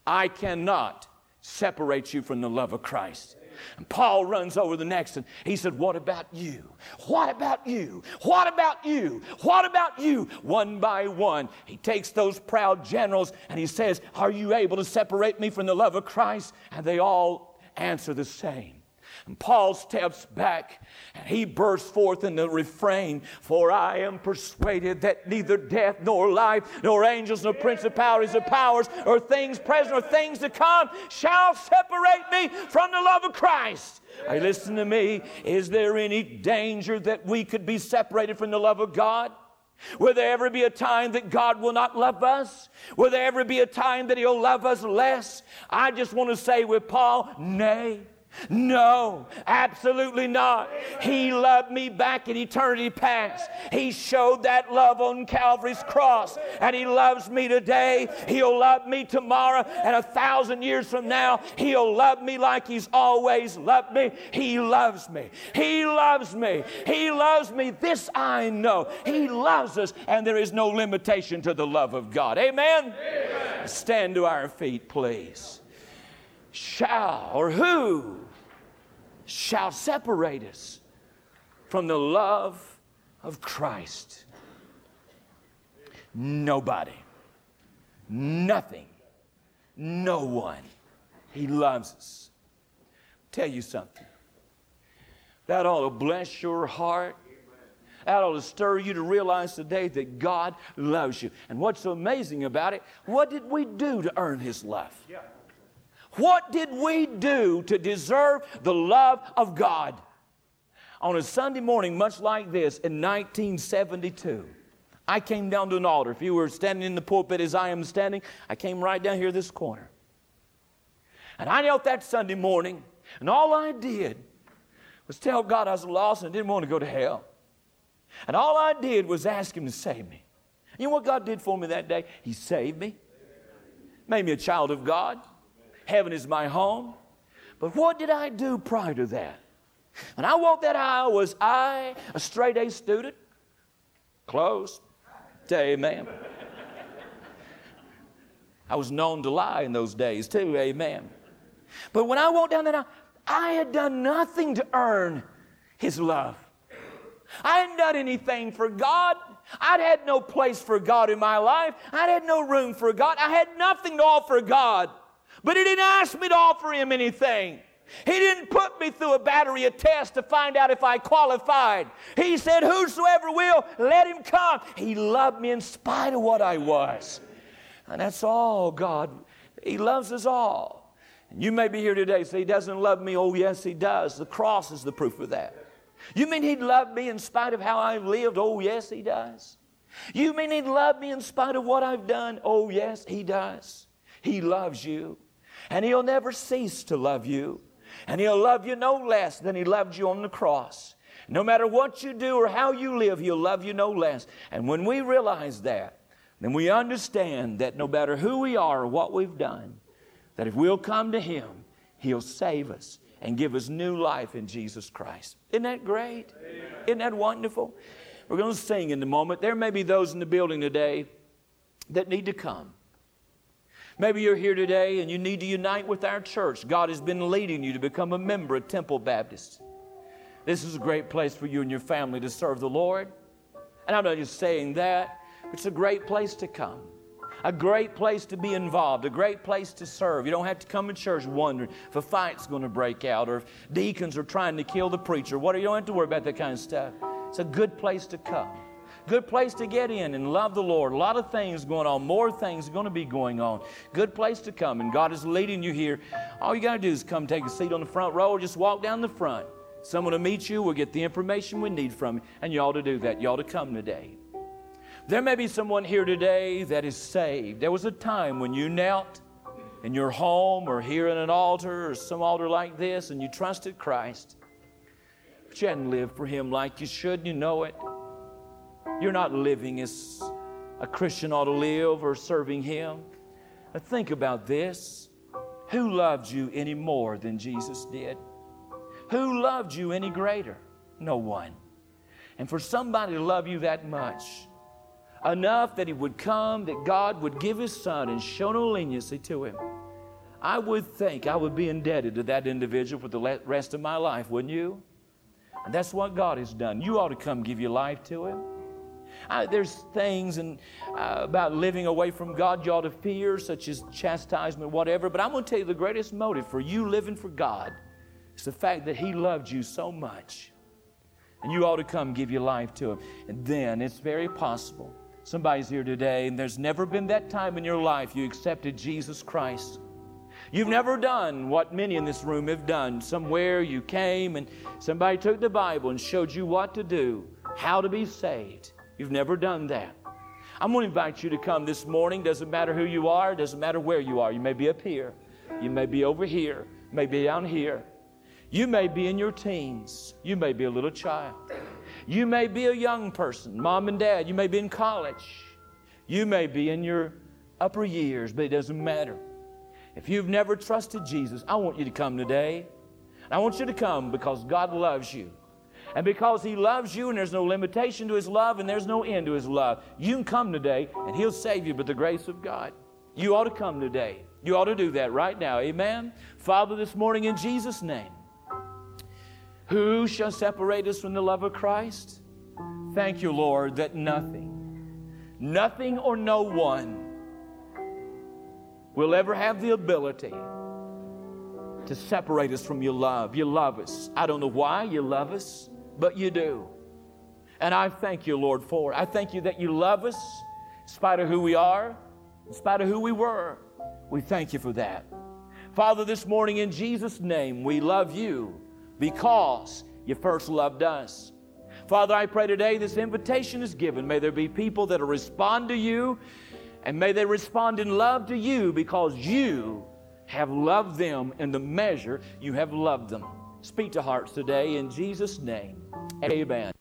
I cannot separate you from the love of Christ. And Paul runs over the next and he said, What about you? What about you? What about you? What about you? One by one, he takes those proud generals and he says, Are you able to separate me from the love of Christ? And they all answer the same. And Paul steps back and he bursts forth in the refrain For I am persuaded that neither death nor life, nor angels, nor principalities or powers, or things present or things to come shall separate me from the love of Christ. Hey, listen to me. Is there any danger that we could be separated from the love of God? Will there ever be a time that God will not love us? Will there ever be a time that He'll love us less? I just want to say with Paul, nay. No, absolutely not. He loved me back in eternity past. He showed that love on Calvary's cross, and He loves me today. He'll love me tomorrow, and a thousand years from now, He'll love me like He's always loved me. He loves me. He loves me. He loves me. This I know. He loves us, and there is no limitation to the love of God. Amen? Amen. Stand to our feet, please shall or who shall separate us from the love of Christ? Nobody. Nothing. No one. He loves us. Tell you something. That ought to bless your heart. That ought to stir you to realize today that God loves you. And what's so amazing about it, what did we do to earn His love? What did we do to deserve the love of God? On a Sunday morning, much like this, in 1972, I came down to an altar. If you were standing in the pulpit as I am standing, I came right down here this corner. And I knelt that Sunday morning, and all I did was tell God I was lost and didn't want to go to hell. And all I did was ask Him to save me. You know what God did for me that day? He saved me, made me a child of God. Heaven is my home. But what did I do prior to that? When I walked that aisle, was I a straight A student? Close. Say amen. I was known to lie in those days too, amen. But when I walked down that aisle, I had done nothing to earn His love. I hadn't done anything for God. I'd had no place for God in my life. I'd had no room for God. I had nothing to offer God. But He didn't ask me to offer Him anything. He didn't put me through a battery of tests to find out if I qualified. He said, Whosoever will, let him come. He loved me in spite of what I was. And that's all God. He loves us all. And you may be here today say, He doesn't love me. Oh, yes, He does. The cross is the proof of that. You mean He'd love me in spite of how I've lived? Oh, yes, He does. You mean He'd love me in spite of what I've done? Oh, yes, He does. He loves you. And He'll never cease to love you. And He'll love you no less than He loved you on the cross. No matter what you do or how you live, He'll love you no less. And when we realize that, then we understand that no matter who we are or what we've done, that if we'll come to Him, He'll save us and give us new life in Jesus Christ. Isn't that great? Amen. Isn't that wonderful? We're going to sing in a moment. There may be those in the building today that need to come. Maybe you're here today and you need to unite with our church. God has been leading you to become a member of Temple Baptist. This is a great place for you and your family to serve the Lord. And I'm not just saying that, it's a great place to come. A great place to be involved, a great place to serve. You don't have to come to church wondering if a fight's going to break out or if deacons are trying to kill the preacher. What you don't have to worry about that kind of stuff. It's a good place to come. Good place to get in and love the Lord. A lot of things going on, more things going to be going on. Good place to come, and God is leading you here. All you got to do is come take a seat on the front row or just walk down the front. Someone will meet you, we'll get the information we need from you, and you ought to do that. You ought to come today. There may be someone here today that is saved. There was a time when you knelt in your home or here in an altar or some altar like this and you trusted Christ. But you hadn't lived for Him like you should, you know it. You're not living as a Christian ought to live or serving Him. Think about this. Who loved you any more than Jesus did? Who loved you any greater? No one. And for somebody to love you that much, enough that He would come, that God would give His Son and show no leniency to Him, I would think I would be indebted to that individual for the rest of my life, wouldn't you? And that's what God has done. You ought to come give your life to Him. Uh, there's things and, uh, about living away from God you ought to fear, such as chastisement, whatever. But I'm going to tell you the greatest motive for you living for God is the fact that He loved you so much. And you ought to come give your life to Him. And then it's very possible. Somebody's here today, and there's never been that time in your life you accepted Jesus Christ. You've never done what many in this room have done. Somewhere you came and somebody took the Bible and showed you what to do, how to be saved. You've never done that. I'm going to invite you to come this morning. Doesn't matter who you are, doesn't matter where you are. You may be up here, you may be over here, you may be down here. You may be in your teens, you may be a little child. You may be a young person, mom and dad. You may be in college. You may be in your upper years, but it doesn't matter. If you've never trusted Jesus, I want you to come today. I want you to come because God loves you. And because He loves you and there's no limitation to His love and there's no end to His love, you can come today and He'll save you by the grace of God. You ought to come today. You ought to do that right now. Amen. Father, this morning in Jesus' name, who shall separate us from the love of Christ? Thank you, Lord, that nothing, nothing or no one will ever have the ability to separate us from your love. You love us. I don't know why you love us, but you do. And I thank you, Lord, for it. I thank you that you love us in spite of who we are, in spite of who we were. We thank you for that. Father, this morning in Jesus' name, we love you because you first loved us. Father, I pray today this invitation is given. May there be people that will respond to you, and may they respond in love to you because you have loved them in the measure you have loved them. Speak to hearts today in Jesus' name. Amen.